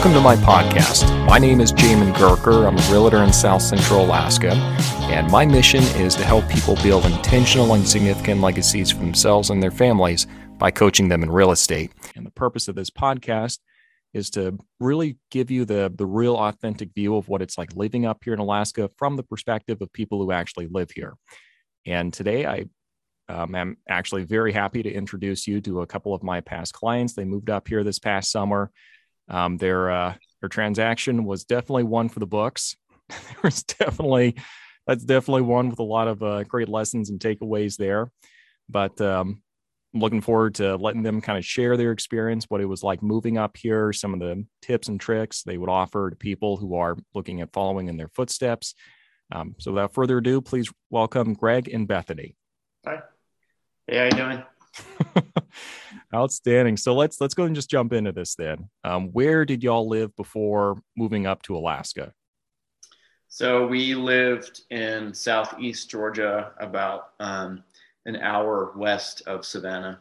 Welcome to my podcast. My name is Jamin Gurker. I'm a realtor in South Central Alaska, and my mission is to help people build intentional and significant legacies for themselves and their families by coaching them in real estate. And the purpose of this podcast is to really give you the the real authentic view of what it's like living up here in Alaska from the perspective of people who actually live here. And today I um, I'm actually very happy to introduce you to a couple of my past clients. They moved up here this past summer. Um, their uh, their transaction was definitely one for the books. there was definitely that's definitely one with a lot of uh, great lessons and takeaways there. But um, looking forward to letting them kind of share their experience, what it was like moving up here, some of the tips and tricks they would offer to people who are looking at following in their footsteps. Um, so without further ado, please welcome Greg and Bethany. Hi. Hey, how you doing? Outstanding. So let's let's go and just jump into this then. Um, where did y'all live before moving up to Alaska? So we lived in southeast Georgia, about um, an hour west of Savannah.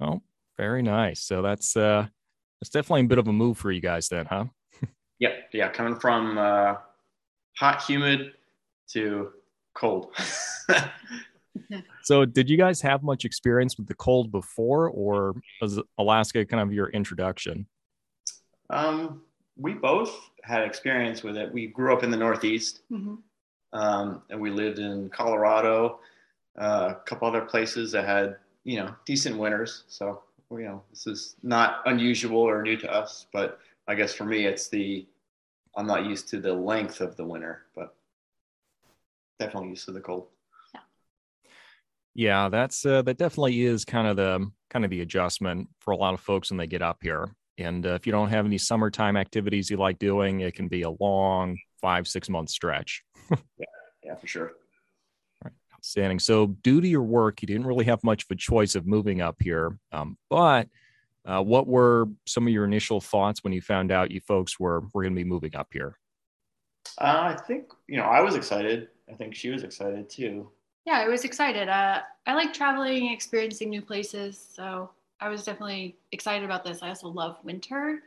Oh, very nice. So that's uh, that's definitely a bit of a move for you guys then, huh? yep. Yeah, coming from uh, hot, humid to cold. so did you guys have much experience with the cold before or was alaska kind of your introduction? Um, we both had experience with it. We grew up in the northeast. Mm-hmm. um, and we lived in colorado uh, a couple other places that had you know decent winters. So you know this is not unusual or new to us but i guess for me it's the i'm not used to the length of the winter but definitely used to the cold yeah, that's uh, that definitely is kind of the kind of the adjustment for a lot of folks when they get up here. And uh, if you don't have any summertime activities you like doing, it can be a long five six month stretch. yeah, yeah, for sure. Right. Outstanding. So, due to your work, you didn't really have much of a choice of moving up here. Um, but uh, what were some of your initial thoughts when you found out you folks were were going to be moving up here? Uh, I think you know I was excited. I think she was excited too yeah, I was excited. Uh, I like traveling, experiencing new places. So I was definitely excited about this. I also love winter,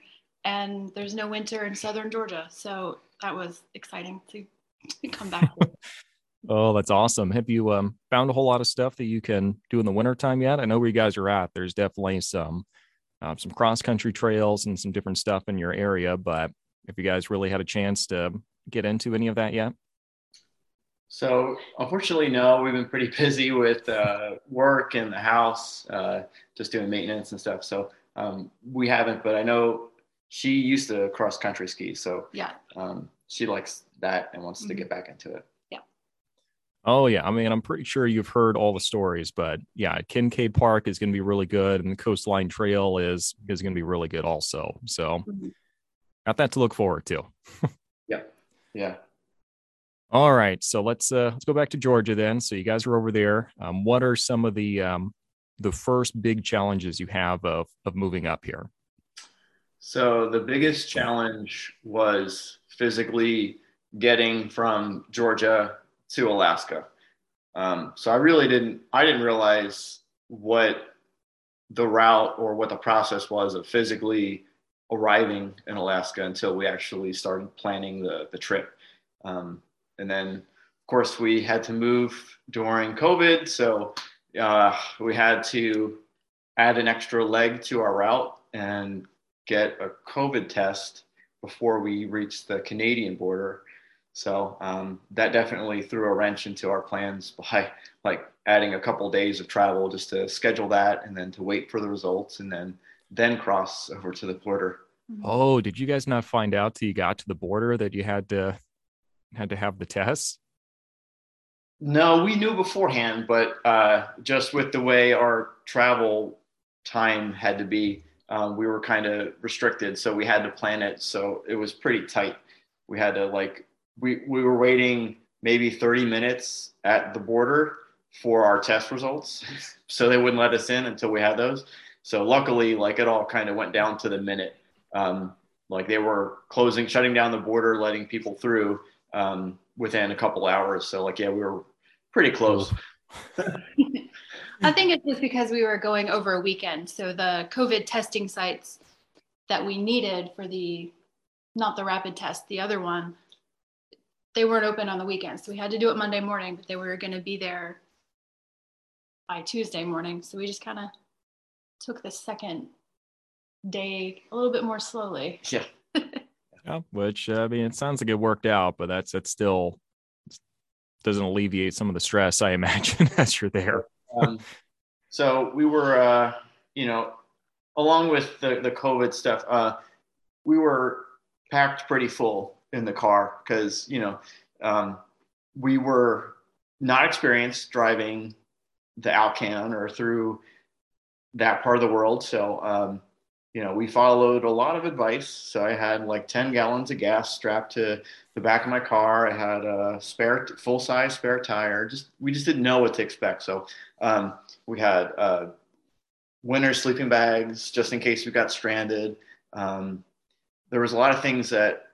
and there's no winter in southern Georgia. So that was exciting to, come back. oh, that's awesome. Have you um, found a whole lot of stuff that you can do in the wintertime yet? I know where you guys are at. There's definitely some. Uh, some cross country trails and some different stuff in your area, but have you guys really had a chance to get into any of that yet? So unfortunately, no. We've been pretty busy with uh, work and the house, uh, just doing maintenance and stuff. So um, we haven't. But I know she used to cross country ski, so yeah, um, she likes that and wants mm-hmm. to get back into it. Yeah. Oh yeah, I mean, I'm pretty sure you've heard all the stories, but yeah, Kincaid Park is going to be really good, and the Coastline Trail is is going to be really good also. So, mm-hmm. got that to look forward to. yeah, yeah. All right, so let's uh, let's go back to Georgia then. So you guys are over there. Um, what are some of the um, the first big challenges you have of of moving up here? So the biggest challenge was physically getting from Georgia to Alaska. Um, so I really didn't I didn't realize what the route or what the process was of physically arriving in Alaska until we actually started planning the the trip. Um, and then, of course, we had to move during COVID. So uh, we had to add an extra leg to our route and get a COVID test before we reached the Canadian border. So um, that definitely threw a wrench into our plans by like adding a couple days of travel just to schedule that and then to wait for the results and then then cross over to the border. Oh, did you guys not find out till you got to the border that you had to had to have the tests? No, we knew beforehand, but uh, just with the way our travel time had to be, um, we were kind of restricted. So we had to plan it. So it was pretty tight. We had to like, we, we were waiting maybe 30 minutes at the border for our test results. so they wouldn't let us in until we had those. So luckily, like it all kind of went down to the minute. Um, like they were closing, shutting down the border, letting people through um, within a couple hours. So like, yeah, we were pretty close. I think it's just because we were going over a weekend. So the COVID testing sites, that we needed for the not the rapid test, the other one, they weren't open on the weekend. So we had to do it Monday morning, but they were going to be there by Tuesday morning. So we just kind of took the second day a little bit more slowly. Yeah. Yeah which I mean, it sounds like it worked out, but that's that's still doesn't alleviate some of the stress I imagine as you're there. um, so we were, uh, you know, along with the the COVID stuff, uh, we were packed pretty full in the car because you know um, we were not experienced driving the Alcan or through that part of the world. So um, you know we followed a lot of advice. So I had like ten gallons of gas strapped to the back of my car. I had a spare full size spare tire. Just we just didn't know what to expect. So um, we had uh, winter sleeping bags just in case we got stranded. Um, there was a lot of things that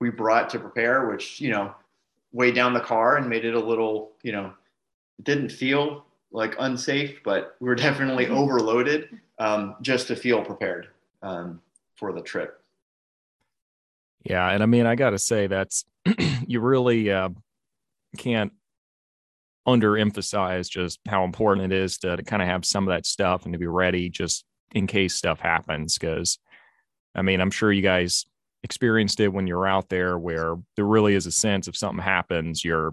we brought to prepare, which, you know, weighed down the car and made it a little, you know, it didn't feel like unsafe, but we were definitely mm-hmm. overloaded um, just to feel prepared um, for the trip. Yeah. And I mean, I got to say, that's, you really uh, can't underemphasize just how important it is to, to kind of have some of that stuff and to be ready just in case stuff happens. Cause I mean, I'm sure you guys experienced it when you're out there where there really is a sense if something happens, you're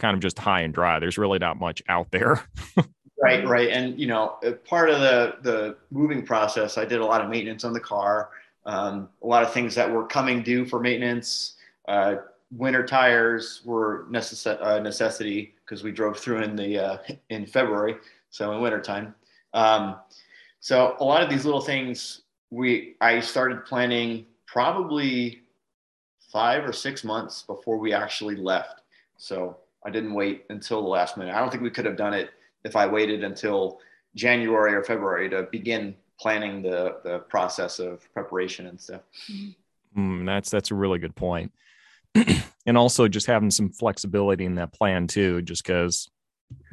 kind of just high and dry. There's really not much out there. right, right. And you know, uh, part of the the moving process, I did a lot of maintenance on the car, um, a lot of things that were coming due for maintenance. Uh, winter tires were necess- uh, necessity because we drove through in the uh, in February, so in wintertime. Um, so a lot of these little things we I started planning probably five or six months before we actually left. So I didn't wait until the last minute. I don't think we could have done it if I waited until January or February to begin planning the the process of preparation and stuff. Mm, that's that's a really good point. and also just having some flexibility in that plan too, just because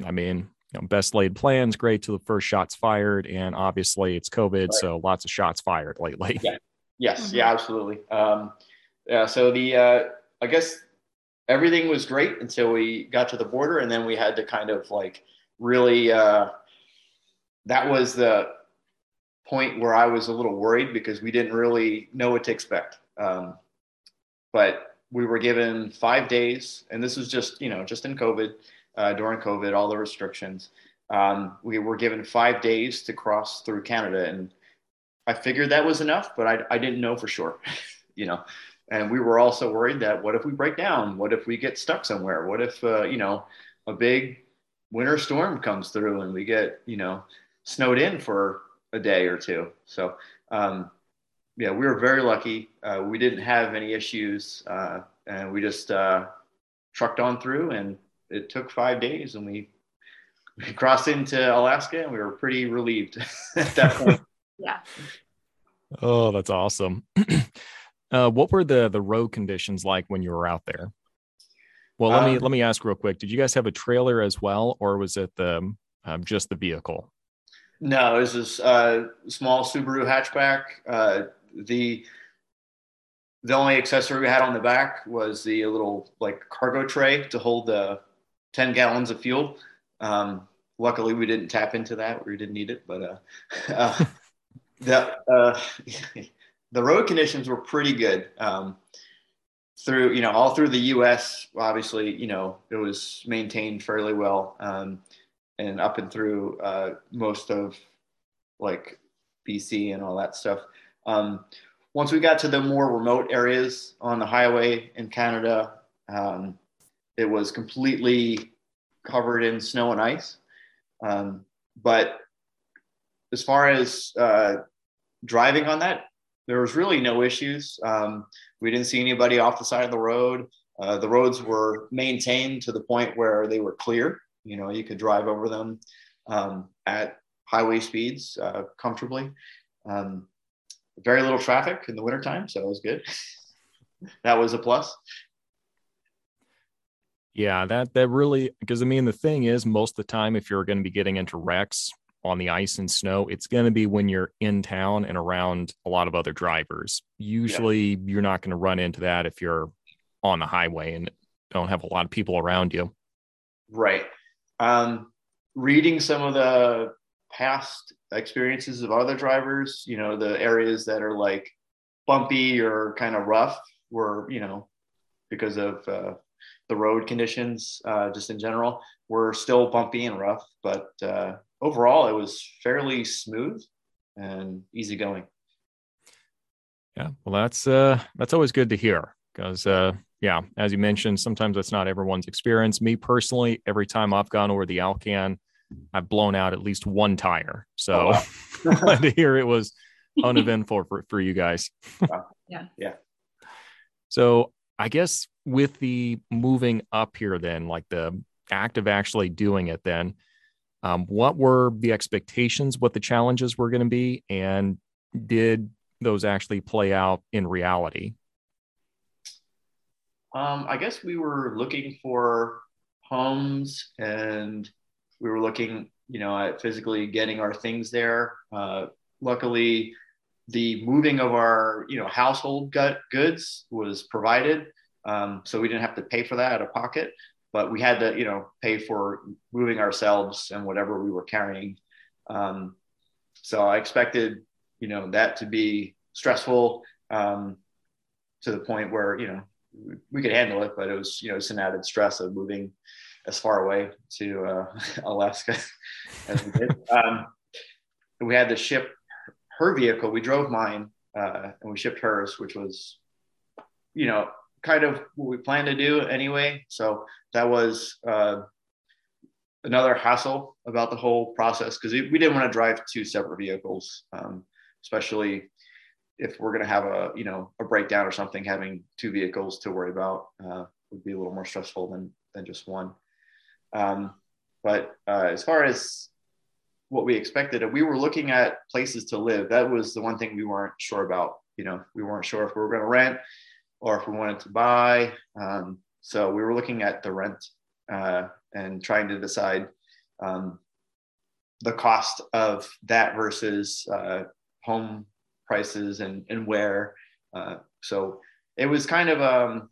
I mean, you know, best laid plans great till the first shots fired, and obviously it's COVID, right. so lots of shots fired lately. Yeah. Yes, mm-hmm. yeah, absolutely. Um, yeah, so the uh, I guess everything was great until we got to the border, and then we had to kind of like really. Uh, that was the point where I was a little worried because we didn't really know what to expect. Um, but we were given five days, and this was just you know just in COVID uh, during COVID, all the restrictions. Um, we were given five days to cross through Canada, and I figured that was enough, but I, I didn't know for sure, you know. And we were also worried that what if we break down? What if we get stuck somewhere? What if uh, you know a big winter storm comes through and we get you know snowed in for a day or two? So um, yeah, we were very lucky. Uh, we didn't have any issues, uh, and we just uh, trucked on through and it took five days and we, we crossed into Alaska and we were pretty relieved at that point. yeah. Oh, that's awesome. uh, what were the the road conditions like when you were out there? Well, let um, me let me ask real quick. Did you guys have a trailer as well, or was it the um, just the vehicle? No, it was a uh, small Subaru hatchback. Uh, the the only accessory we had on the back was the little like cargo tray to hold the 10 gallons of fuel. Um, luckily, we didn't tap into that. We didn't need it, but uh, uh, the uh, the road conditions were pretty good. Um, through you know all through the U.S. Obviously, you know it was maintained fairly well, um, and up and through uh, most of like BC and all that stuff. Um, once we got to the more remote areas on the highway in Canada, um, it was completely covered in snow and ice. Um, but as far as uh, driving on that, there was really no issues. Um, we didn't see anybody off the side of the road. Uh, the roads were maintained to the point where they were clear. You know, you could drive over them um, at highway speeds uh, comfortably. Um, very little traffic in the wintertime, so it was good. that was a plus. Yeah, that that really because I mean the thing is most of the time if you're going to be getting into wrecks, on the ice and snow, it's going to be when you're in town and around a lot of other drivers. Usually, yeah. you're not going to run into that if you're on the highway and don't have a lot of people around you. Right. Um, reading some of the past experiences of other drivers, you know, the areas that are like bumpy or kind of rough were, you know, because of uh, the road conditions, uh, just in general, were still bumpy and rough. But uh, overall, it was fairly smooth and easygoing. Yeah, well, that's uh, that's always good to hear because uh, yeah, as you mentioned, sometimes that's not everyone's experience. Me personally, every time I've gone over the Alcan, I've blown out at least one tire. So oh, wow. glad to hear it was uneventful for, for you guys. yeah. Yeah. So I guess with the moving up here, then, like the act of actually doing it, then, um, what were the expectations, what the challenges were going to be, and did those actually play out in reality? Um, I guess we were looking for homes and we were looking, you know, at physically getting our things there. Uh, luckily, the moving of our, you know, household gut goods was provided, um, so we didn't have to pay for that out of pocket. But we had to, you know, pay for moving ourselves and whatever we were carrying. Um, so I expected, you know, that to be stressful um, to the point where, you know, we could handle it, but it was, you know, it's an added stress of moving as far away to uh, Alaska as we did. Um, we had to ship her vehicle. We drove mine uh, and we shipped hers, which was, you know, kind of what we plan to do anyway. So that was uh, another hassle about the whole process because we didn't want to drive two separate vehicles, um, especially if we're going to have a you know a breakdown or something. Having two vehicles to worry about uh, would be a little more stressful than than just one. Um, but uh, as far as what we expected, we were looking at places to live. That was the one thing we weren't sure about. You know, we weren't sure if we were going to rent or if we wanted to buy. Um, so we were looking at the rent uh, and trying to decide um, the cost of that versus uh, home prices and, and where. Uh, so it was kind of, um,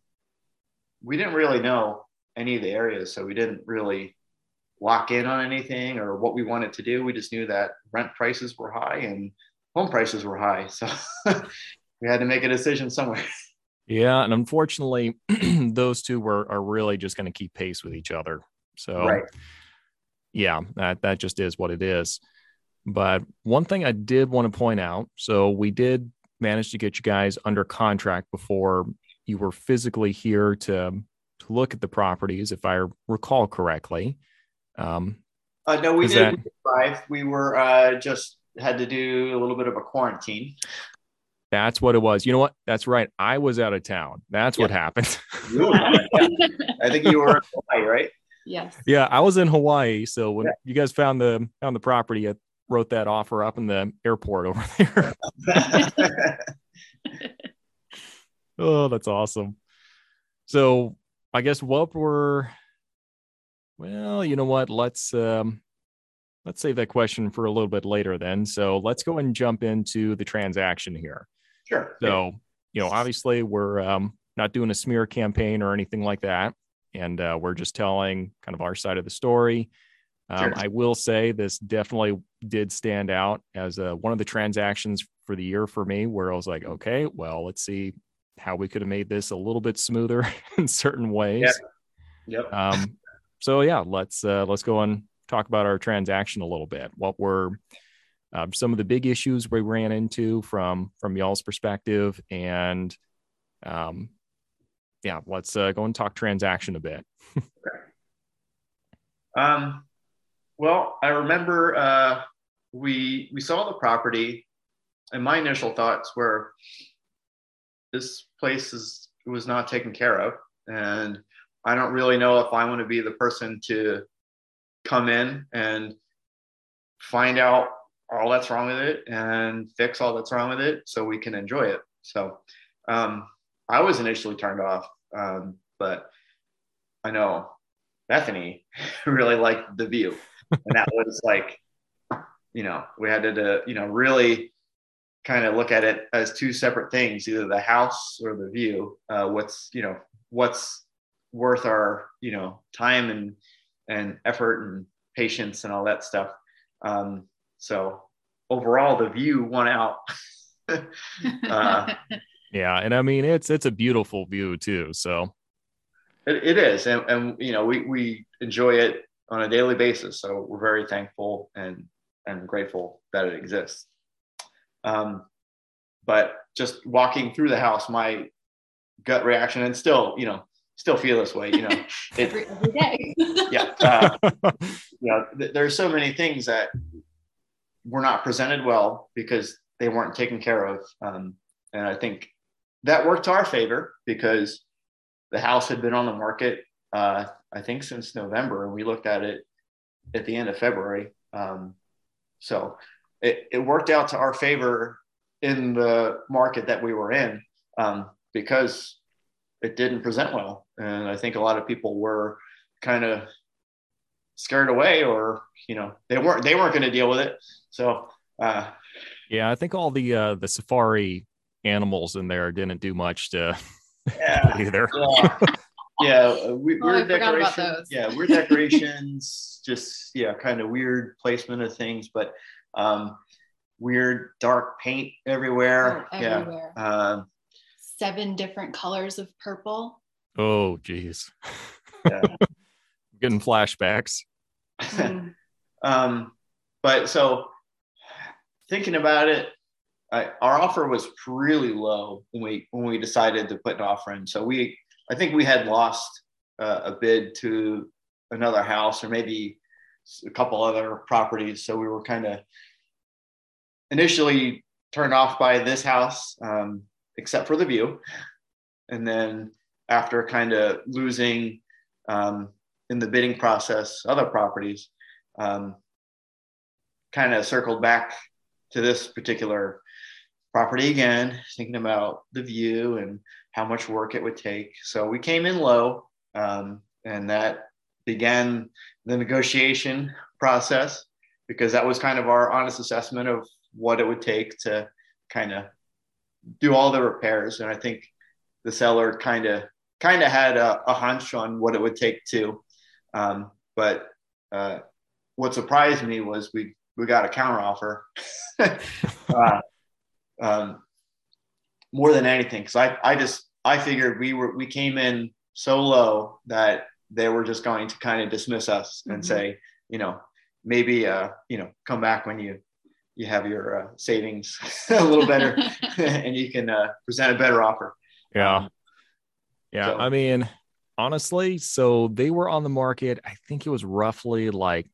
we didn't really know any of the areas. So we didn't really lock in on anything or what we wanted to do. We just knew that rent prices were high and home prices were high. So we had to make a decision somewhere. Yeah, and unfortunately, those two were are really just going to keep pace with each other. So, right. yeah, that that just is what it is. But one thing I did want to point out, so we did manage to get you guys under contract before you were physically here to to look at the properties, if I recall correctly. Um, uh, no, we didn't that... We were uh, just had to do a little bit of a quarantine. That's what it was. You know what? That's right. I was out of town. That's yeah. what happened. I think you were in Hawaii, right? Yes. Yeah, I was in Hawaii. So when yeah. you guys found the found the property, I wrote that offer up in the airport over there. oh, that's awesome. So I guess what were well, you know what? Let's um let's save that question for a little bit later then. So let's go and jump into the transaction here. Sure. So, you know, obviously we're um not doing a smear campaign or anything like that. And uh, we're just telling kind of our side of the story. Um, sure. I will say this definitely did stand out as uh, one of the transactions for the year for me, where I was like, okay, well, let's see how we could have made this a little bit smoother in certain ways. Yeah. Yep. Um, so yeah, let's uh, let's go and talk about our transaction a little bit. What were um, some of the big issues we ran into from from y'all's perspective, and um, yeah, let's uh, go and talk transaction a bit. um, well, I remember uh, we we saw the property, and my initial thoughts were this place is was not taken care of and i don't really know if i want to be the person to come in and find out all that's wrong with it and fix all that's wrong with it so we can enjoy it so um, i was initially turned off um, but i know bethany really liked the view and that was like you know, we had to, to you know, really kind of look at it as two separate things, either the house or the view. Uh, what's, you know, what's worth our, you know, time and, and effort and patience and all that stuff. Um, so overall, the view won out. uh, yeah, and I mean it's it's a beautiful view too. So it, it is, and, and you know we we enjoy it on a daily basis. So we're very thankful and and grateful that it exists. Um, but just walking through the house, my gut reaction, and still, you know, still feel this way, you know, it, every, every day. yeah. Uh, you know, th- there's so many things that were not presented well because they weren't taken care of. Um, and I think that worked to our favor because the house had been on the market, uh, I think, since November, and we looked at it at the end of February. Um, so it, it worked out to our favor in the market that we were in um, because it didn't present well. And I think a lot of people were kind of scared away or, you know, they weren't, they weren't going to deal with it. So, uh, yeah, I think all the, uh, the safari animals in there didn't do much to yeah, either. Yeah. yeah, we, oh, weird decorations. Yeah, weird decorations. just yeah, kind of weird placement of things, but um, weird dark paint everywhere. Oh, everywhere. Yeah. Um, Seven different colors of purple. Oh, geez. Yeah. Getting flashbacks. Um, but so thinking about it, I, our offer was really low when we when we decided to put an offer in. So we, I think we had lost uh, a bid to another house or maybe a couple other properties. So we were kind of initially turned off by this house, um, except for the view, and then after kind of losing um, in the bidding process other properties, um, kind of circled back to this particular property again, thinking about the view and how much work it would take. So we came in low, um, and that began the negotiation process because that was kind of our honest assessment of what it would take to kind of do all the repairs. And I think the seller kind of kind of had a, a, hunch on what it would take too. Um, but uh, what surprised me was we we got a counter offer. uh, um, more than anything because I, I just I figured we were we came in so low that they were just going to kind of dismiss us and mm-hmm. say you know maybe uh you know come back when you you have your uh, savings a little better and you can uh, present a better offer yeah um, yeah so. I mean honestly so they were on the market I think it was roughly like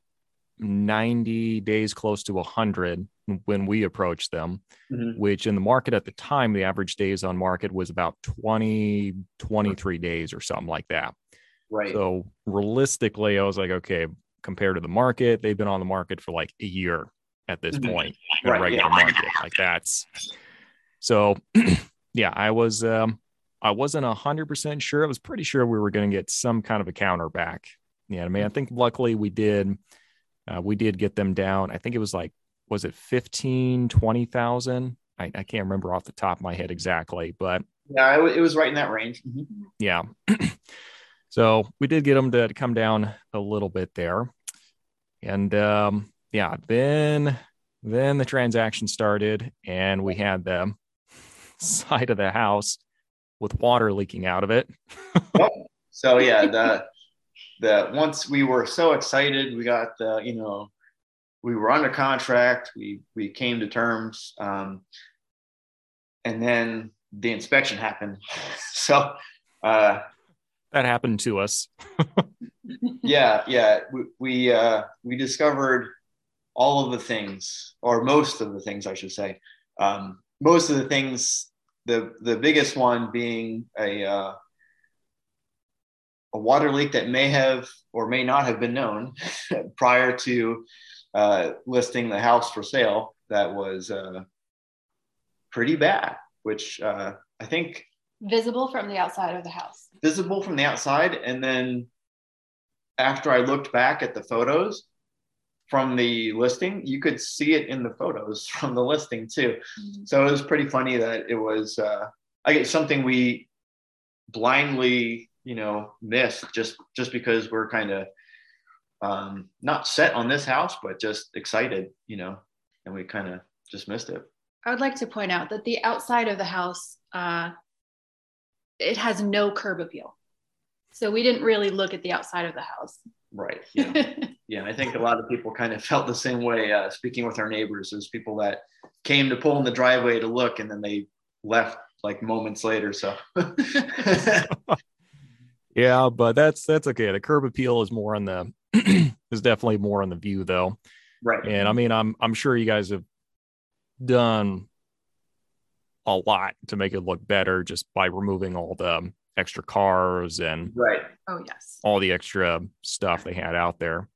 90 days close to 100 when we approached them, mm-hmm. which in the market at the time, the average days on market was about 20, 23 days or something like that. Right. So realistically, I was like, okay, compared to the market, they've been on the market for like a year at this mm-hmm. point in right, regular yeah. market. Like that's so yeah, I was um I wasn't a hundred percent sure. I was pretty sure we were gonna get some kind of a counter back. Yeah, I mean, I think luckily we did uh, we did get them down. I think it was like was it 15, 20,000? I, I can't remember off the top of my head exactly, but yeah, it, it was right in that range. Mm-hmm. Yeah. so we did get them to come down a little bit there. And um, yeah, then then the transaction started and we had the side of the house with water leaking out of it. so yeah, the the once we were so excited, we got the, you know, we were under contract. We we came to terms, um, and then the inspection happened. so uh, that happened to us. yeah, yeah. We we, uh, we discovered all of the things, or most of the things, I should say. Um, most of the things. The the biggest one being a uh, a water leak that may have or may not have been known prior to uh, listing the house for sale that was uh, pretty bad, which uh, I think visible from the outside of the house. Visible from the outside, and then after I looked back at the photos from the listing, you could see it in the photos from the listing too. Mm-hmm. So it was pretty funny that it was, uh, I guess something we blindly, you know, missed just, just because we're kind of, um, not set on this house, but just excited, you know, and we kind of just missed it. I would like to point out that the outside of the house, uh, it has no curb appeal. So we didn't really look at the outside of the house. Right. Yeah. Yeah. I think a lot of people kind of felt the same way uh, speaking with our neighbors. There's people that came to pull in the driveway to look and then they left like moments later. So yeah, but that's that's okay. The curb appeal is more on the is definitely more on the view though. Right. And I mean, I'm I'm sure you guys have done a lot to make it look better just by removing all the extra cars and right. Oh yes. All the extra stuff they had out there.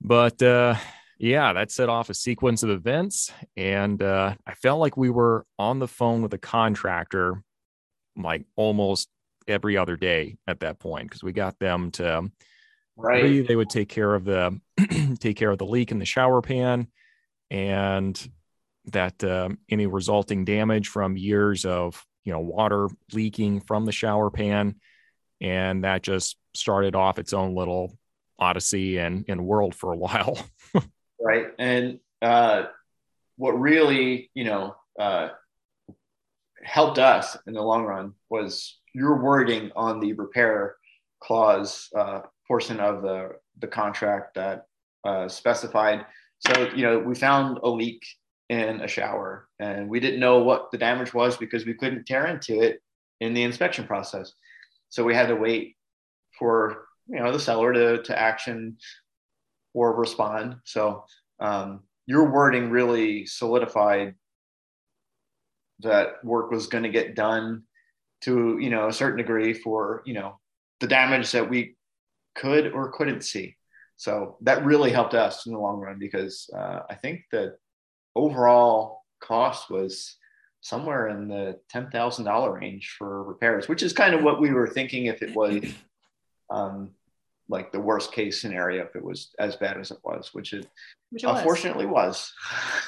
But uh yeah, that set off a sequence of events and uh I felt like we were on the phone with a contractor like almost every other day at that point because we got them to right. they would take care of the take care of the leak in the shower pan and that um, any resulting damage from years of you know water leaking from the shower pan and that just started off its own little odyssey and, and world for a while right and uh, what really you know uh, helped us in the long run was your wording on the repair clause uh, portion of the the contract that uh, specified. So you know, we found a leak in a shower, and we didn't know what the damage was because we couldn't tear into it in the inspection process. So we had to wait for you know the seller to to action or respond. So um, your wording really solidified that work was going to get done to you know a certain degree for you know the damage that we could or couldn't see. So that really helped us in the long run because uh, I think the overall cost was somewhere in the ten thousand dollar range for repairs, which is kind of what we were thinking if it was um, like the worst case scenario if it was as bad as it was, which it, which it unfortunately was.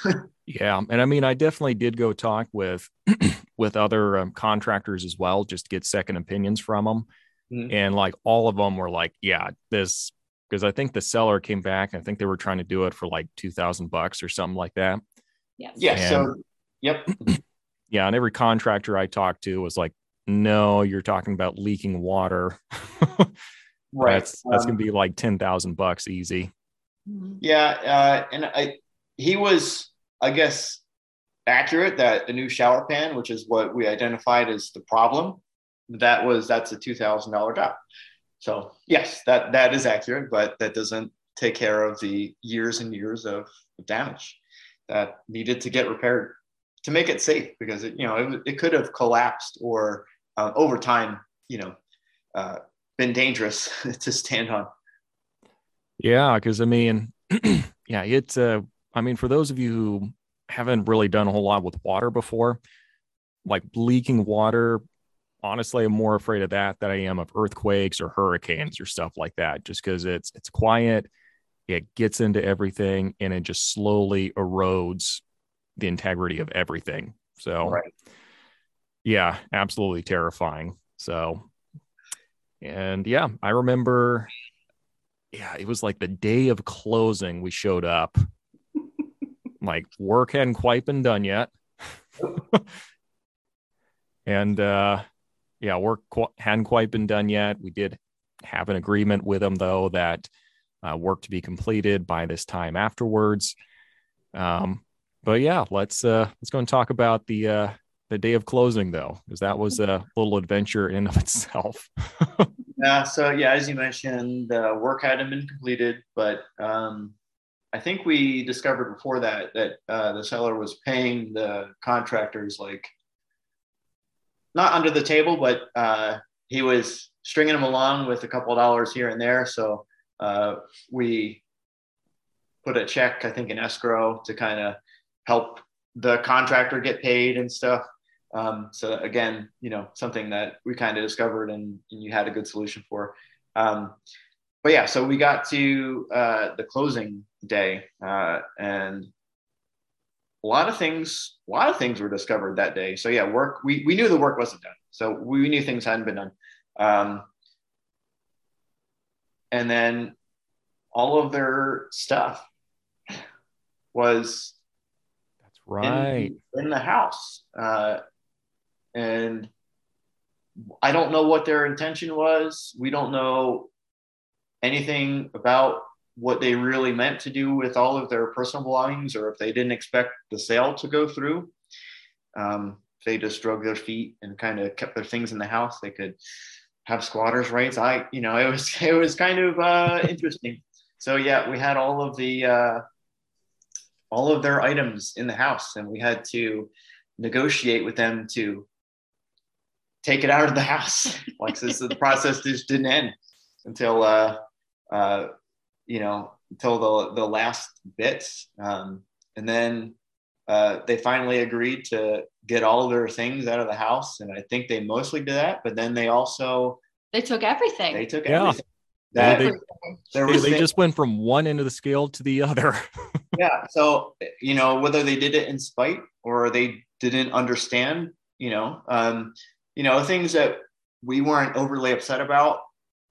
was. yeah, and I mean, I definitely did go talk with with other um, contractors as well, just to get second opinions from them. Mm-hmm. And like all of them were like, yeah, this because I think the seller came back. I think they were trying to do it for like two thousand bucks or something like that. Yeah. Yeah. And, so yep. Yeah, and every contractor I talked to was like, "No, you're talking about leaking water." right. That's that's um, gonna be like ten thousand bucks easy. Mm-hmm. Yeah, uh, and I he was, I guess, accurate that the new shower pan, which is what we identified as the problem, that was that's a two thousand dollar job. So yes, that that is accurate, but that doesn't take care of the years and years of damage that needed to get repaired to make it safe because it you know it, it could have collapsed or uh, over time you know uh, been dangerous to stand on. Yeah, because I mean, yeah, it's uh, I mean, for those of you who haven't really done a whole lot with water before, like leaking water honestly i'm more afraid of that than i am of earthquakes or hurricanes or stuff like that just because it's it's quiet it gets into everything and it just slowly erodes the integrity of everything so right. Yeah absolutely terrifying so and yeah i remember yeah it was like the day of closing we showed up like work hadn't quite been done yet and uh yeah, work hadn't quite been done yet. We did have an agreement with them though that uh, work to be completed by this time afterwards. Um, but yeah, let's uh, let's go and talk about the uh, the day of closing though, because that was a little adventure in of itself. yeah. So yeah, as you mentioned, the work hadn't been completed, but um, I think we discovered before that that uh, the seller was paying the contractors like not under the table, but uh, he was stringing them along with a couple of dollars here and there. So uh, we put a check, I think, in escrow to kind of help the contractor get paid and stuff. Um, so again, you know, something that we kind of discovered and, and, you had a good solution for. Um, but yeah, so we got to uh, the closing day, uh, and a lot of things, a lot of things were discovered that day. So yeah, work. We we knew the work wasn't done, so we knew things hadn't been done. Um, and then all of their stuff was that's right in, in the house, uh, and I don't know what their intention was. We don't know anything about what they really meant to do with all of their personal belongings or if they didn't expect the sale to go through. Um, they just drug their feet and kind of kept their things in the house, they could have squatters' rights. I, you know, it was it was kind of uh, interesting. So yeah, we had all of the uh, all of their items in the house, and we had to negotiate with them to take it out of the house. like this, the process just didn't end until uh, uh, you know until the the last bits, um, and then uh, they finally agreed to get all their things out of the house, and I think they mostly did that. But then they also they took everything. They took Yeah. everything. That, they, there they, was they just went from one end of the scale to the other. yeah. So you know whether they did it in spite or they didn't understand, you know, um, you know things that we weren't overly upset about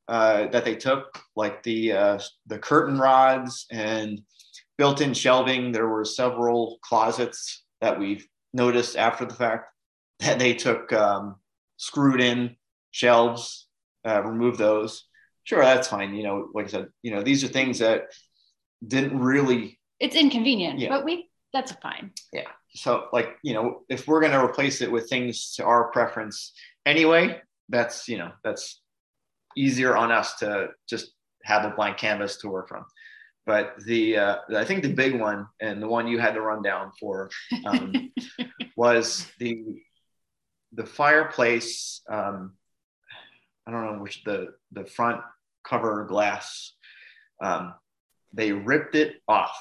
uh, that they took, like the uh, the curtain rods and built-in shelving. There were several closets that we've noticed after the fact that they took um, screwed in shelves, uh, removed those. Sure, that's fine. You know, like I said, you know, these are things that didn't really It's inconvenient, Yeah. but we that's fine. Yeah. So like you know if we're going to replace it with things to our preference anyway that's you know that's easier on us to just have a blank canvas to work from but the uh, i think the big one and the one you had to run down for um, was the the fireplace um, i don't know which the the front cover glass um, they ripped it off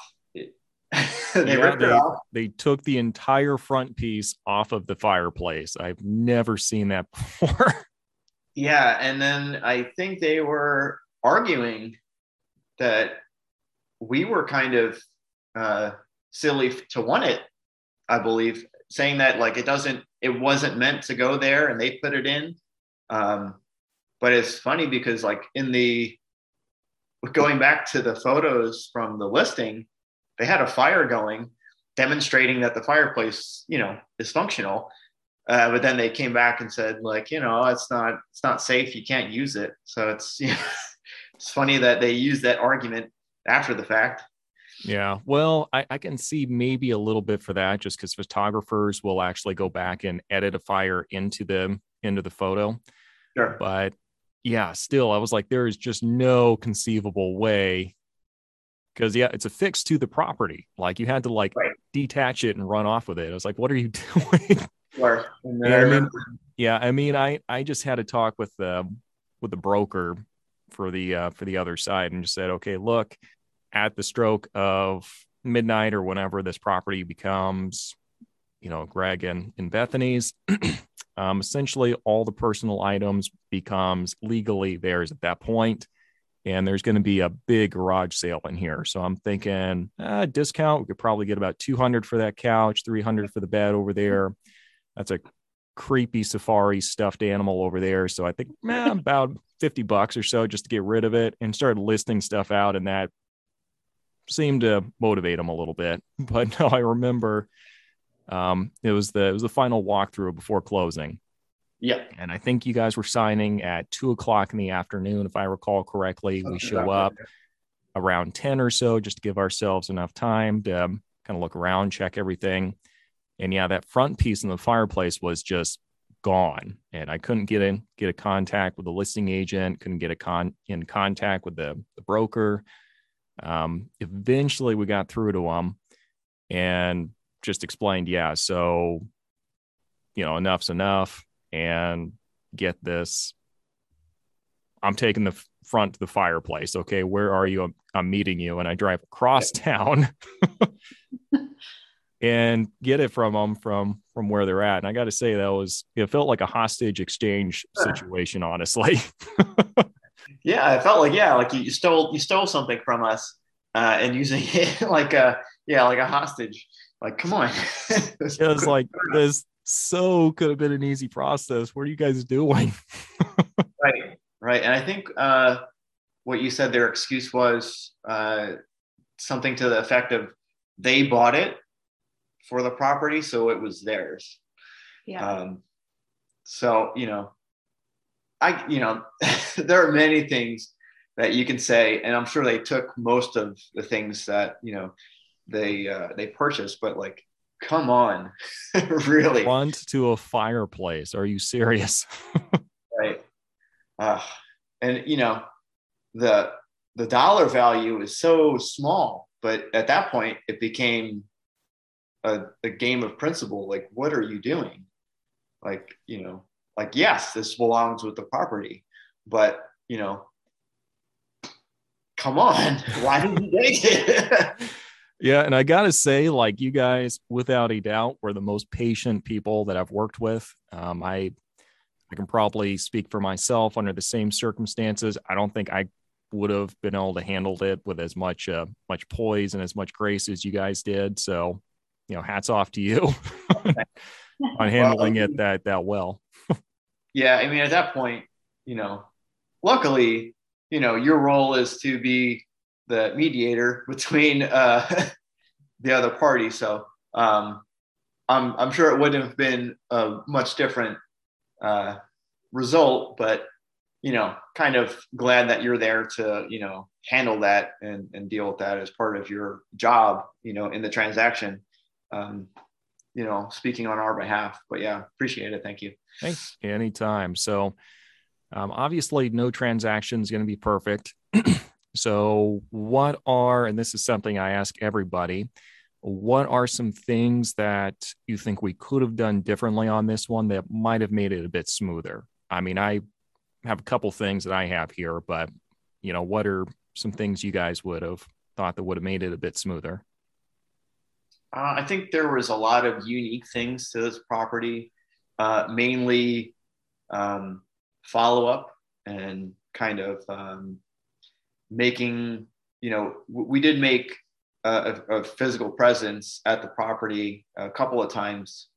they Yeah, ripped it off they took the entire front piece off of the fireplace. I've never seen that before. Yeah, and then I think they were arguing that we were kind of uh, silly to want it. I believe, saying that like it doesn't, it wasn't meant to go there, and they put it in. Um, but it's funny because like in the going back to the photos from the listing, they had a fire going, demonstrating that the fireplace, you know, is functional. Uh, but then they came back and said, like, you know, it's not, it's not safe. You can't use it. So it's, you know, it's funny that they use that argument after the fact. Yeah. Well, I, I can see maybe a little bit for that just because photographers will actually go back and edit a fire into the into the photo. Sure. But yeah, still, I was like, there is just no conceivable way. Because yeah, it's affixed to the property. Like you had to like Right. detach it and run off with it. I was like, what are you doing? Then Yeah, I mean- yeah, I mean, I I just had a talk with the with the broker for the uh, for the other side and just said, okay, look, at the stroke of midnight or whenever this property becomes, you know, Greg and, and Bethany's, um, essentially all the personal items becomes legally theirs at that point. And there's going to be a big garage sale in here. So I'm thinking uh, discount. We could probably get about 200 for that couch, 300 for the bed over there. That's a creepy safari stuffed animal over there. So I think eh, about 50 bucks or so just to get rid of it and started listing stuff out. And that seemed to motivate him a little bit. But no, I remember um, it was the it was the final walkthrough before closing. Yeah. And I think you guys were signing at two o'clock in the afternoon, if I recall correctly. We show up around 10 or so just to give ourselves enough time to um, kind of look around, check everything. And yeah, that front piece in the fireplace was just gone. And I couldn't get in, get a contact with the listing agent, couldn't get a con in contact with the, the broker. Um, eventually we got through to them and just explained, yeah, so you know, enough's enough and get this. I'm taking the front to the fireplace. Okay, where are you? I'm, I'm meeting you. And I drive across town and get it from them from from where they're at. And I got to say that was it felt like a hostage exchange situation, honestly. yeah, I felt like yeah, like you stole you stole something from us uh, and using it like a yeah, like a hostage. Like, come on. it was like this so could have been an easy process. What are you guys doing? right, right. And I think uh, what you said their excuse was uh, something to the effect of they bought it for the property, so it was theirs. Yeah. Um, so you know, I you know, there are many things that you can say, and I'm sure they took most of the things that you know they uh, they purchased, but like, come on, really? Front to a fireplace? Are you serious? right. Uh, and you know, the the dollar value is so small, but at that point, it became a, a game of principle. Like, what are you doing? Like, you know, like yes, this belongs with the property, but you know, come on, why did you take it? Yeah, and I gotta say, like you guys, without a doubt, were the most patient people that I've worked with. Um, I, I can probably speak for myself under the same circumstances. I don't think I would have been able to handle it with as much, uh, much poise and as much grace as you guys did. So, you know, hats off to you on handling well, it that that well. yeah, I mean, at that point, you know, luckily, you know, your role is to be the mediator between uh, the other party. So um, I'm, I'm sure it wouldn't have been a much different uh, result, but you know, kind of glad that you're there to you know handle that and, and deal with that as part of your job, you know, in the transaction. Um, you know, speaking on our behalf. But yeah, appreciate it. Thank you. Thanks. Anytime. So um, obviously, no transaction is going to be perfect. So, what are, and this is something I ask everybody, what are some things that you think we could have done differently on this one that might have made it a bit smoother? I mean, I have a couple things that I have here, but you know, what are some things you guys would have thought that would have made it a bit smoother? Uh, I think there was a lot of unique things to this property, uh, mainly um, follow up and kind of um, making, you know, we did make a, a, physical presence at the property a couple of times,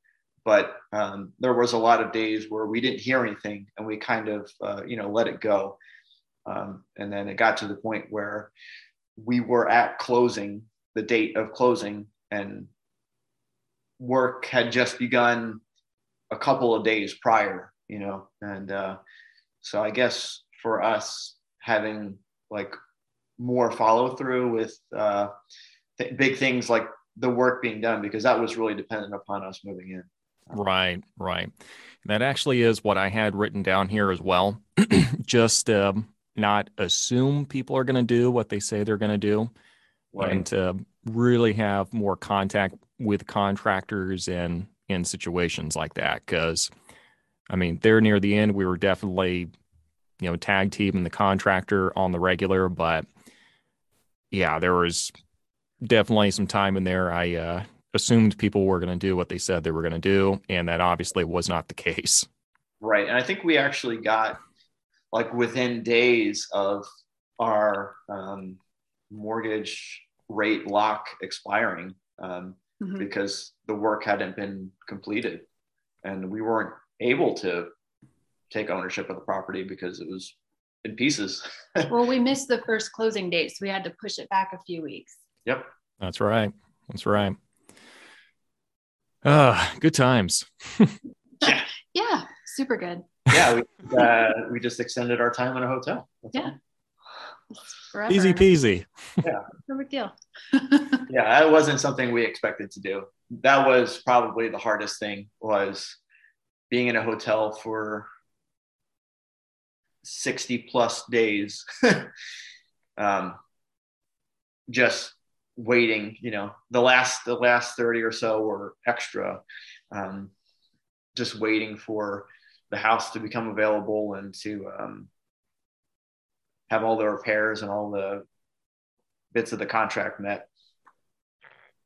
but um, there was a lot of days where we didn't hear anything and we kind of, uh, you know, let it go. Um, and then it got to the point where we were at closing, the date of closing, and work had just begun a couple of days prior, you know, and uh, so I guess for us having like more follow through with uh, th- big things like the work being done because that was really dependent upon us moving in. Right, right. That actually is what I had written down here as well. Just um, not assume people are going to do what they say they're going to do, right. and to really have more contact with contractors and in situations like that. Because, I mean, they're near the end. We were definitely you know, tag team and the contractor on the regular. But yeah, there was definitely some time in there. I uh, assumed people were going to do what they said they were going to do, and that obviously was not the case. Right. And I think we actually got like within days of our um, mortgage rate lock expiring um, mm-hmm. because the work hadn't been completed and we weren't able to take ownership of the property because it was in pieces. well, we missed the first closing date, so we had to push it back a few weeks. Yep. That's right. That's right. Uh, good times. yeah. Yeah. Super good. Yeah. We, uh, we just extended our time in a hotel. That's yeah. Forever. Easy peasy. Yeah. No big deal. yeah. That wasn't something we expected to do. That was probably the hardest thing was being in a hotel for 60 plus days um, just waiting you know the last the last 30 or so were extra um, just waiting for the house to become available and to um, have all the repairs and all the bits of the contract met.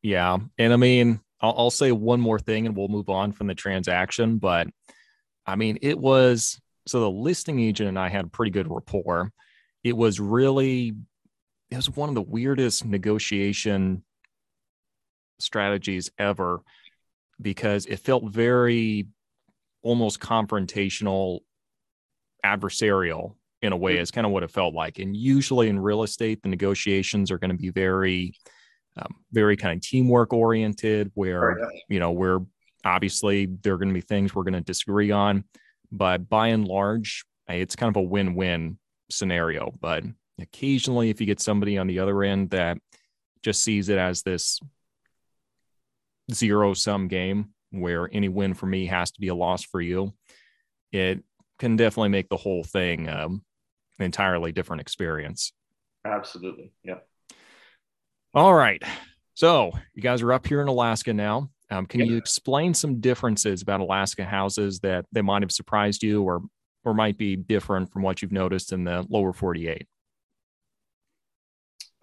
Yeah and i mean I'll, I'll say one more thing and we'll move on from the transaction but i mean it was so the listing agent and I had a pretty good rapport. it was really it was one of the weirdest negotiation strategies ever because it felt very almost confrontational adversarial in a way is kind of what it felt like. And usually in real estate the negotiations are going to be very um, very kind of teamwork oriented where you know we're obviously there are going to be things we're going to disagree on but by and large it's kind of a win-win scenario. But occasionally if you get somebody on the other end that just sees it as this zero sum game where any win for me has to be a loss for you it can definitely make the whole thing um, an entirely different experience. Absolutely. Yeah all right. So you guys are up here in alaska now um, can you explain some differences about alaska houses that they might have surprised you or or might be different from what you've noticed in the lower 48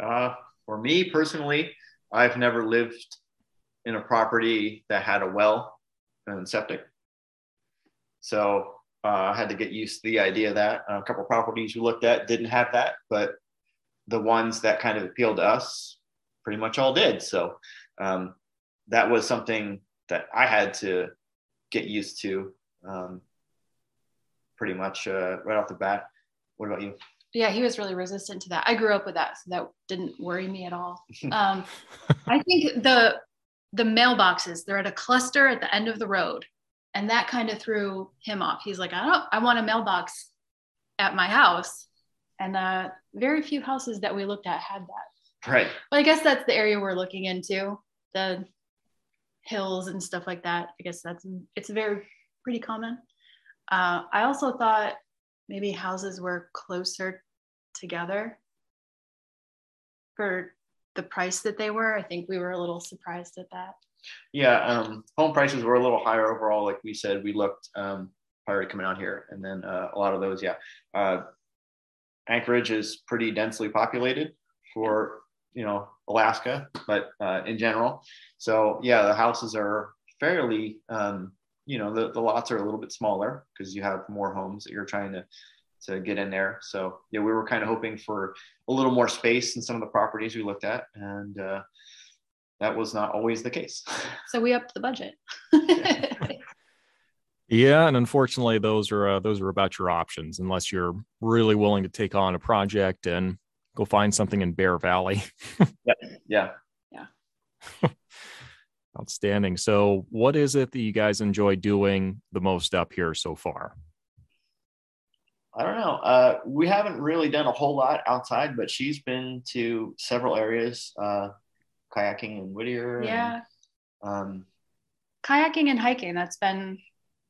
uh, for me personally, I've never lived in a property that had a well and septic. So uh, I had to get used to the idea that a couple properties we looked at didn't have that, but the ones that kind of appealed to us pretty much all did. So um, that was something that I had to get used to um, pretty much uh, right off the bat. What about you? yeah he was really resistant to that. I grew up with that so that didn't worry me at all. Um, i think the the mailboxes they're at a cluster at the end of the road and that kind of threw him off. He's like i don't i want a mailbox at my house. And uh, very few houses that we looked at had that. Right. But i guess that's the area we're looking into the hills and stuff like that i guess that's it's very pretty common uh, i also thought maybe houses were closer together for the price that they were. I think we were a little surprised at that. Yeah, um, home prices were a little higher overall. Like we said, we looked um, prior to coming out here, and then uh, a lot of those, yeah. Uh, Anchorage is pretty densely populated for you know Alaska, but uh, in general, so yeah, the houses are fairly um, you know the, the lots are a little bit smaller because you have more homes that you're trying to to get in there. So yeah we were kind of hoping for a little more space in some of the properties we looked at and uh, that was not always the case. So we upped the budget. Yeah and unfortunately those are uh, those are about your options unless you're really willing to take on a project and go find something in bear valley yeah yeah yeah Outstanding. So, what is it that you guys enjoy doing the most up here so far? I don't know. Uh, we haven't really done a whole lot outside, but she's been to several areas, uh, kayaking in Whittier. Yeah. And, um, kayaking and hiking. That's been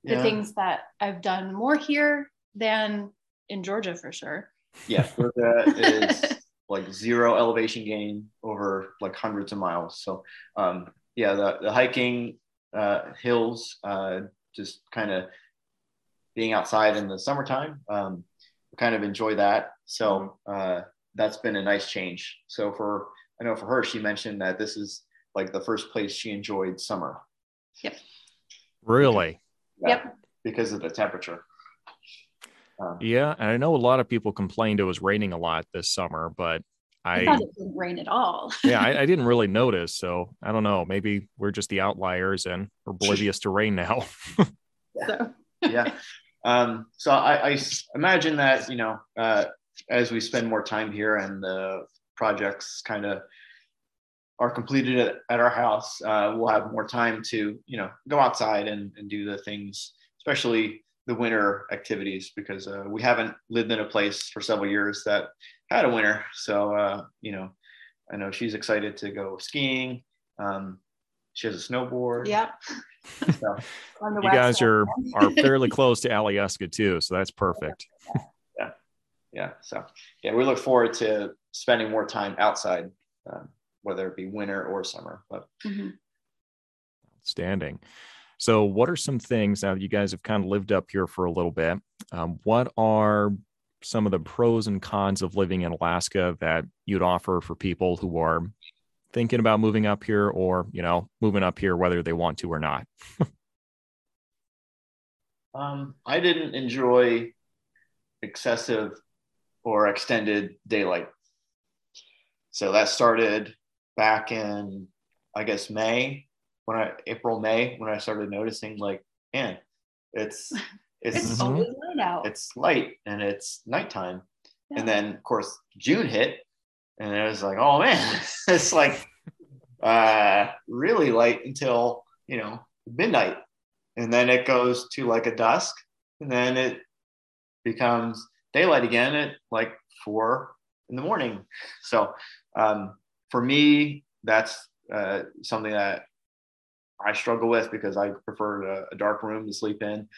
the yeah. things that I've done more here than in Georgia for sure. Yeah, Georgia is like zero elevation gain over like hundreds of miles. So um, yeah, the, the hiking uh, hills, uh, just kind of being outside in the summertime, um, kind of enjoy that. So uh, that's been a nice change. So for I know for her, she mentioned that this is like the first place she enjoyed summer. Yep. Really? Yeah, yep. Because of the temperature. Um, yeah, and I know a lot of people complained it was raining a lot this summer, but I, I thought it didn't rain at all. yeah, I, I, didn't really notice. So I don't know. Maybe we're just the outliers and we're oblivious to rain now. yeah. So. yeah. Um, so I, I, imagine that, you know, uh, as we spend more time here and the projects kind of are completed at, at our house, uh, we'll have more time to, you know, go outside and, and do the things, especially the winter activities because uh, we haven't lived in a place for several years that had a winter. So, uh, you know, I know she's excited to go skiing. Um, she has a snowboard. Yep. So, you guys side. are are fairly close to Alyeska too, so that's perfect. yeah, yeah. So yeah, we look forward to spending more time outside, um, whether it be winter or summer. But mm-hmm. outstanding. So, what are some things now that you guys have kind of lived up here for a little bit? Um, what are some of the pros and cons of living in Alaska that you'd offer for people who are thinking about moving up here or, you know, moving up here whether they want to or not? um, I didn't enjoy excessive or extended daylight. So that started back in, I guess, May, when I, April, May, when I started noticing like, man, it's, it's, It's Mhm. always light out. it's light and it's nighttime. And then of course June hit and it was like, oh man, it's like uh really light until you know midnight. And then it goes to like a dusk and then it becomes daylight again at like four in the morning. So um for me, that's uh something that I struggle with because I prefer a, a dark room to sleep in.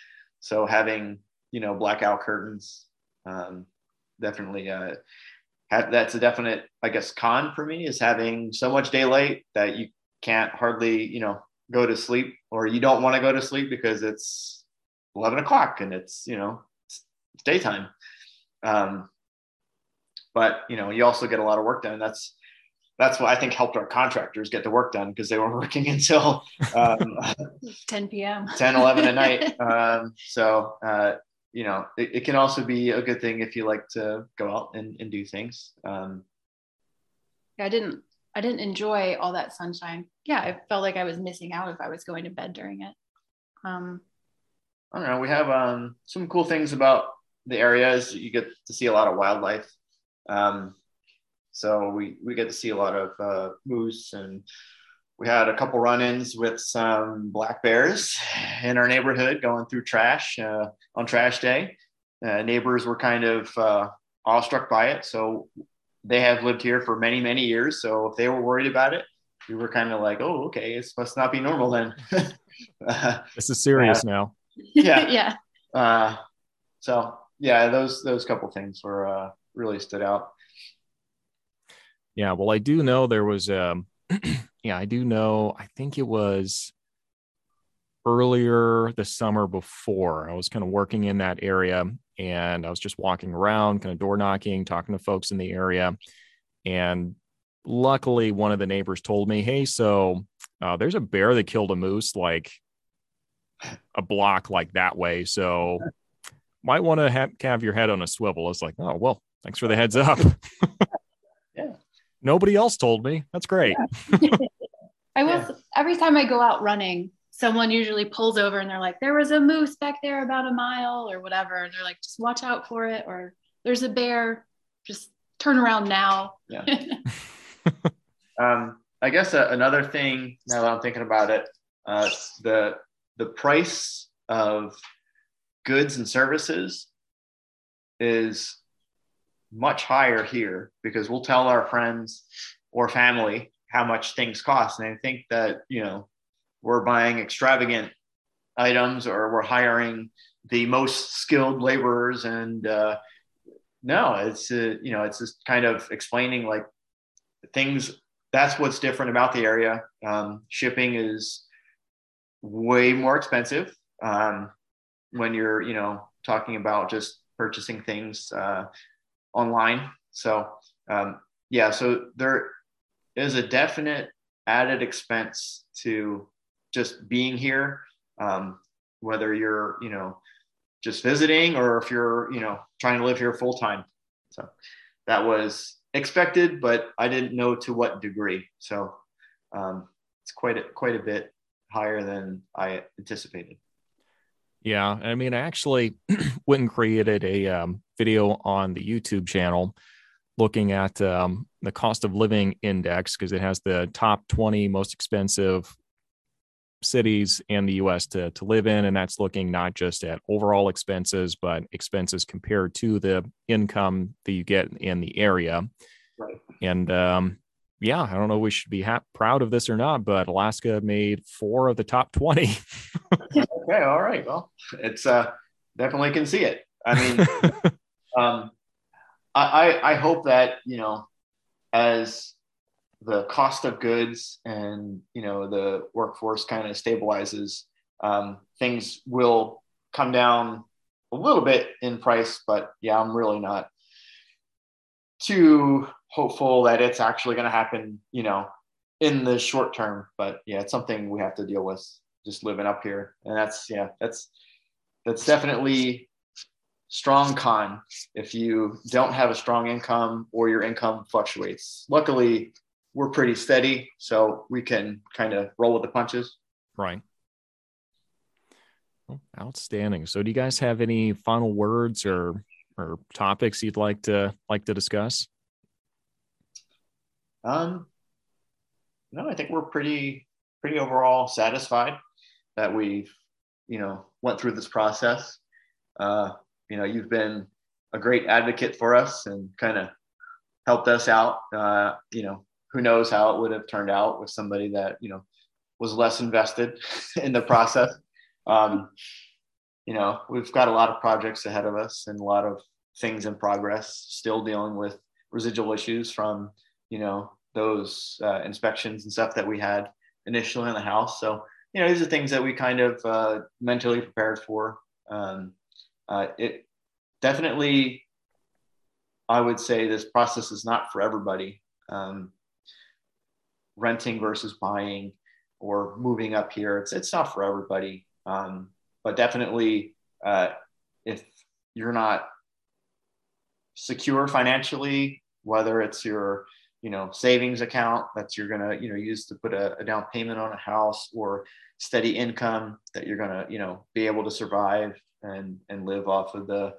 So having, you know, blackout curtains um definitely uh that's a definite i guess con for me is having so much daylight that you can't hardly you know go to sleep or you don't want to go to sleep because it's 11 o'clock and it's you know it's, it's daytime um but you know you also get a lot of work done that's that's what i think helped our contractors get the work done because they were working until um, 10 p.m. 10 11 at night um, so uh, you know it, it, can also be a good thing if you like to go out and, and do things um, yeah, I didn't I didn't enjoy all that sunshine. Yeah, I felt like I was missing out if I was going to bed during it. Um, I don't know. We have um, some cool things about the area. Is you get to see a lot of wildlife. Um, so we we get to see a lot of uh, moose, and we had a couple run-ins with some black bears in our neighborhood going through trash uh, on trash day. Uh, neighbors were kind of uh, awestruck by it. So they have lived here for many many years. So if they were worried about it, we were kind of like, oh, okay, it must not be normal then. this is serious now. Yeah. yeah. Uh, so yeah, those those couple things were uh, really stood out. Yeah, well, I do know there was um yeah, I do know I think it was earlier the summer before. I was kind of working in that area and I was just walking around, kind of door knocking, talking to folks in the area. And luckily one of the neighbors told me, "Hey, so uh, there's a bear that killed a moose like a block like that way. So might want to have, have your head on a swivel." It's like, "Oh, well, thanks for the heads up." yeah. Nobody else told me. That's great. I will yeah. every time I go out running, someone usually pulls over and they're like, there was a moose back there about a mile or whatever. And they're like, just watch out for it. Or there's a bear, just turn around now. Yeah. um, I guess uh, another thing now that I'm thinking about it, uh, the, the price of goods and services is much higher here because we'll tell our friends or family how much things cost. And I think that, you know, we're buying extravagant items or we're hiring the most skilled laborers. And uh, no it's uh, you know it's just kind of explaining like things that's what's different about the area. Um, shipping is way more expensive um, when you're you know talking about just purchasing things. Uh, online so um, yeah so there is a definite added expense to just being here, um, whether you're, you know, just visiting or if you're, you know, trying to live here full time. So that was expected, but I didn't know to what degree. So um, it's quite a, quite a bit higher than I anticipated. Yeah, I mean, I actually went and created a um, video on the YouTube channel looking at um, the cost of living index because it has the top 20 most expensive cities in the US to, to live in. And that's looking not just at overall expenses, but expenses compared to the income that you get in the area. Right. And um, yeah, I don't know we should be ha- proud of this or not, but Alaska made four of the top 20. okay. All right. Well, it's uh, definitely can see it. I mean, um, I, I hope that, you know, as the cost of goods and you know the workforce kind of stabilizes um, things will come down a little bit in price but yeah i'm really not too hopeful that it's actually going to happen you know in the short term but yeah it's something we have to deal with just living up here and that's yeah that's that's definitely strong con if you don't have a strong income or your income fluctuates. Luckily, we're pretty steady, so we can kind of roll with the punches. Right. outstanding. So, do you guys have any final words or or topics you'd like to like to discuss? Um, no, I think we're pretty pretty overall satisfied that we've you know went through this process. Uh, you know, you've been a great advocate for us and kind of helped us out. Uh, you know, who knows how it would have turned out with somebody that you know was less invested in the process. Um, you know, we've got a lot of projects ahead of us and a lot of things in progress, still dealing with residual issues from, you know, those uh, inspections and stuff that we had initially in the house. So, you know, these are things that we kind of uh, mentally prepared for. Um, uh, it definitely, I would say this process is not for everybody. Um, renting versus buying or moving up here, it's, it's not for everybody. Um, but definitely, uh, if you're not secure financially, whether it's your you know savings account that you're gonna you know use to put a, a, down payment on a house or steady income that you're gonna you know be able to survive and and live off of the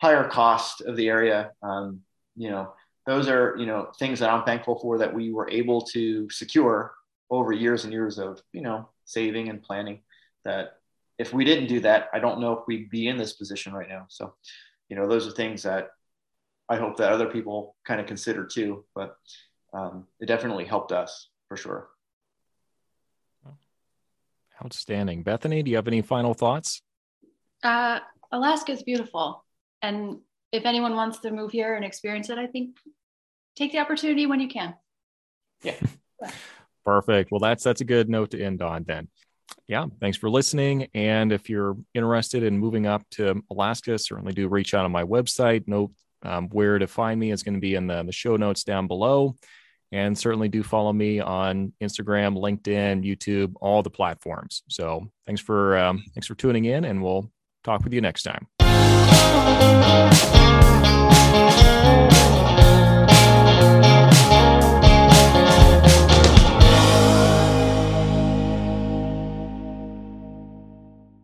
higher cost of the area. Um, you know those are you know things that i'm thankful for that we were able to secure over years and years of you know saving and planning that if we didn't do that i don't know if we'd be in this position right now. So you know those are things that I hope that other people kind of consider too. But um, it definitely helped us for sure. Outstanding. Bethany, do you have any final thoughts? Uh, Alaska is beautiful. And if anyone wants to move here and experience it, I think take the opportunity when you can. Yeah. Perfect. Well, that's that's a good note to end on then. Yeah, thanks for listening. And if you're interested in moving up to Alaska, certainly do reach out on my website. Note um, where to find me is going to be in the, the show notes down below. And certainly do follow me on Instagram, LinkedIn, YouTube, all the platforms. So thanks for um, thanks for tuning in, and we'll talk with you next time.